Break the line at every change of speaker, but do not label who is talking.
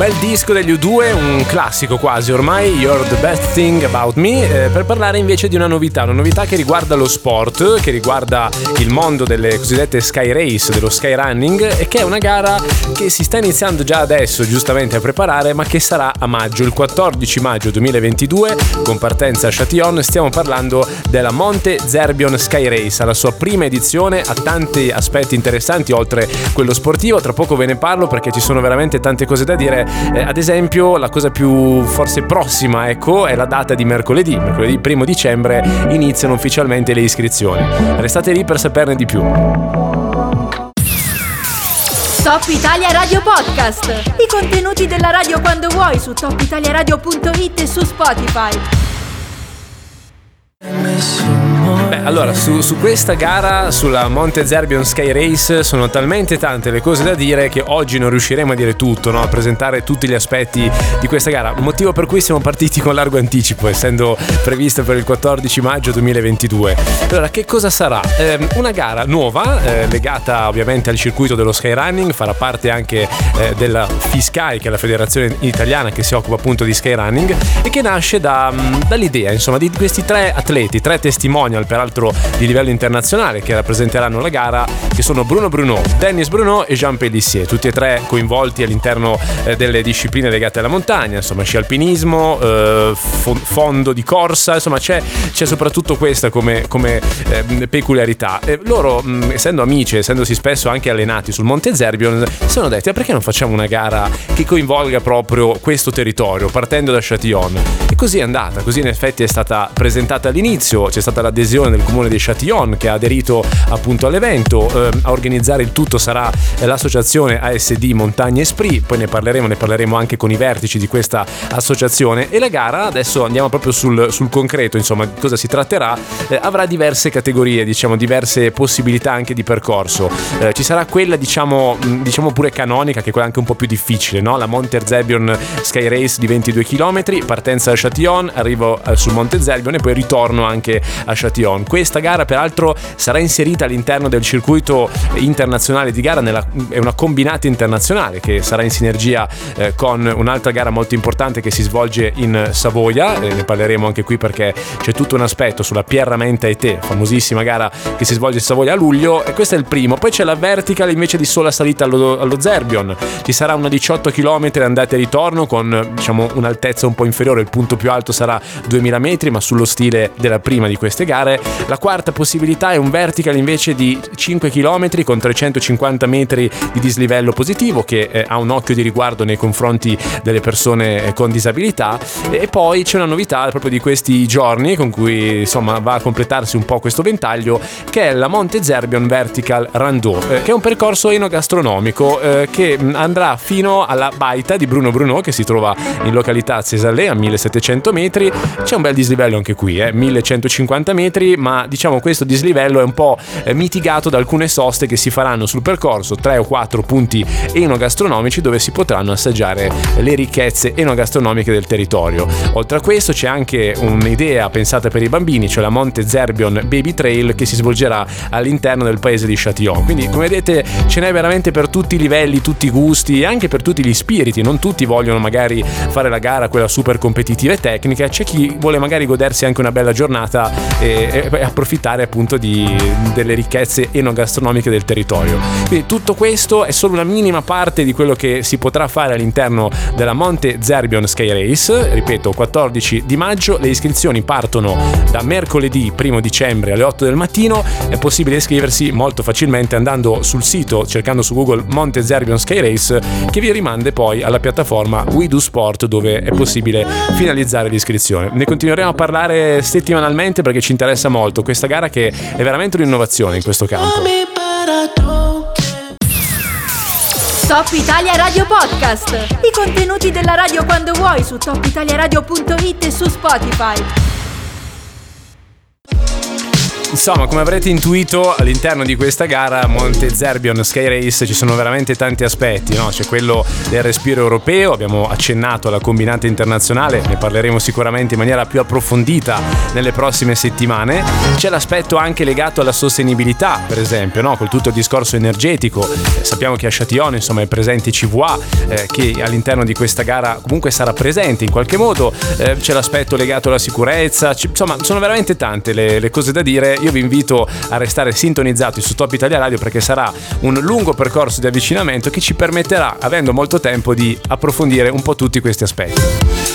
bel disco degli U2, un classico quasi ormai, You're the Best Thing About Me, eh, per parlare invece di una novità, una novità che riguarda lo sport, che riguarda il mondo delle cosiddette Sky Race, dello Sky Running e che è una gara che si sta iniziando già adesso giustamente a preparare, ma che sarà a maggio, il 14 maggio 2022, con partenza a Châtillon, stiamo parlando della Monte Zerbion Sky Race, alla sua prima edizione, ha tanti aspetti interessanti oltre quello sportivo, tra poco ve ne parlo perché ci sono veramente tante cose da dire eh, ad esempio, la cosa più forse prossima, ecco, è la data di mercoledì. Mercoledì 1 dicembre iniziano ufficialmente le iscrizioni. Restate lì per saperne di più.
Top Italia Radio Podcast. I contenuti della radio quando vuoi su topitaliaradio.it e su Spotify
allora, su, su, questa gara, sulla Monte Zerbion Sky Race, sono talmente tante le cose da dire che oggi non riusciremo a dire tutto, no? a presentare tutti gli aspetti di questa gara. Motivo per cui siamo partiti con largo anticipo, essendo prevista per il 14 maggio 2022. Allora, che cosa sarà? Eh, una gara nuova, eh, legata ovviamente al circuito dello skyrunning, farà parte anche eh, della FISCAI, che è la federazione italiana che si occupa appunto di skyrunning, e che nasce da, mm, dall'idea, insomma, di questi tre atleti, tre testimonial, peraltro 4 di livello internazionale che rappresenteranno la gara, che sono Bruno Bruno, Dennis Bruno e Jean Pellissier, tutti e tre coinvolti all'interno eh, delle discipline legate alla montagna, insomma sci alpinismo, eh, fondo di corsa, insomma c'è, c'è soprattutto questa come, come eh, peculiarità. E loro, mh, essendo amici, essendosi spesso anche allenati sul Monte Zerbion, si sono detti, ah, perché non facciamo una gara che coinvolga proprio questo territorio, partendo da Châtillon? Così è andata, così in effetti è stata presentata all'inizio, c'è stata l'adesione del comune di Châtillon che ha aderito appunto all'evento. Eh, a organizzare il tutto sarà l'associazione ASD Montagne Esprit, poi ne parleremo, ne parleremo anche con i vertici di questa associazione e la gara, adesso andiamo proprio sul, sul concreto, insomma, di cosa si tratterà, eh, avrà diverse categorie, diciamo, diverse possibilità anche di percorso. Eh, ci sarà quella, diciamo, diciamo pure canonica, che è quella anche un po' più difficile, no? La Monte Zerbion Sky Race di 22 km, partenza da Châtillon, arrivo eh, sul Monte Zerbion e poi ritorno anche a Châtillon. Questa gara peraltro sarà inserita all'interno del circuito internazionale di gara, nella, è una combinata internazionale che sarà in sinergia eh, con un'altra gara molto importante che si svolge in Savoia, eh, ne parleremo anche qui perché c'è tutto un aspetto sulla Pierra Menta e Te, famosissima gara che si svolge in Savoia a luglio e questo è il primo, poi c'è la vertical invece di sola salita allo, allo Zerbion, ci sarà una 18 km andata e ritorno con diciamo un'altezza un po' inferiore, il punto più alto sarà 2000 metri ma sullo stile della prima di queste gare. La quarta possibilità è un vertical invece di 5 km con 350 metri di dislivello positivo che eh, ha un occhio di riguardo nei confronti delle persone eh, con disabilità. E poi c'è una novità proprio di questi giorni con cui insomma va a completarsi un po' questo ventaglio che è la Monte Zerbion Vertical Rando eh, che è un percorso enogastronomico che andrà fino alla baita di Bruno Bruno che si trova in località Cesalè a 1700 metri c'è un bel dislivello anche qui eh, 1150 metri ma diciamo questo dislivello è un po' eh, mitigato da alcune soste che si faranno sul percorso, tre o quattro punti enogastronomici dove si potranno assaggiare le ricchezze enogastronomiche del territorio. Oltre a questo c'è anche un'idea pensata per i bambini, cioè la Monte Zerbion Baby Trail che si svolgerà all'interno del paese di Châtillon. Quindi come vedete ce n'è veramente per tutti i livelli, tutti i gusti e anche per tutti gli spiriti, non tutti vogliono magari fare la gara quella super competitiva e tecnica, c'è chi vuole magari godersi anche una bella giornata e, e approfittare appunto di, delle ricchezze enogastronomiche del territorio. Quindi tutto questo è solo una minima parte di quello che si potrà fare all'interno della Monte Zerbion Sky Race, ripeto 14 di maggio, le iscrizioni partono da mercoledì 1 dicembre alle 8 del mattino, è possibile iscriversi molto facilmente andando sul sito cercando su Google Monte Zerbion Sky Race che vi rimanda poi alla piattaforma We Do Sport dove è possibile finalizzare l'iscrizione. Ne continueremo a parlare settimanalmente perché ci interessa molto molto questa gara che è veramente un'innovazione in questo campo.
Top Italia Radio Podcast. I contenuti della radio quando vuoi su topitaliaradio.it e su Spotify.
Insomma, come avrete intuito, all'interno di questa gara Monte Zerbion Sky Race ci sono veramente tanti aspetti, no? C'è quello del respiro europeo, abbiamo accennato alla combinata internazionale, ne parleremo sicuramente in maniera più approfondita nelle prossime settimane. C'è l'aspetto anche legato alla sostenibilità, per esempio, no? Col tutto il discorso energetico. Eh, sappiamo che a Châtillon, insomma, è presente CVA eh, che all'interno di questa gara comunque sarà presente in qualche modo. Eh, c'è l'aspetto legato alla sicurezza, c- insomma, sono veramente tante le, le cose da dire. Io vi invito a restare sintonizzati su Top Italia Radio perché sarà un lungo percorso di avvicinamento che ci permetterà, avendo molto tempo, di approfondire un po' tutti questi aspetti.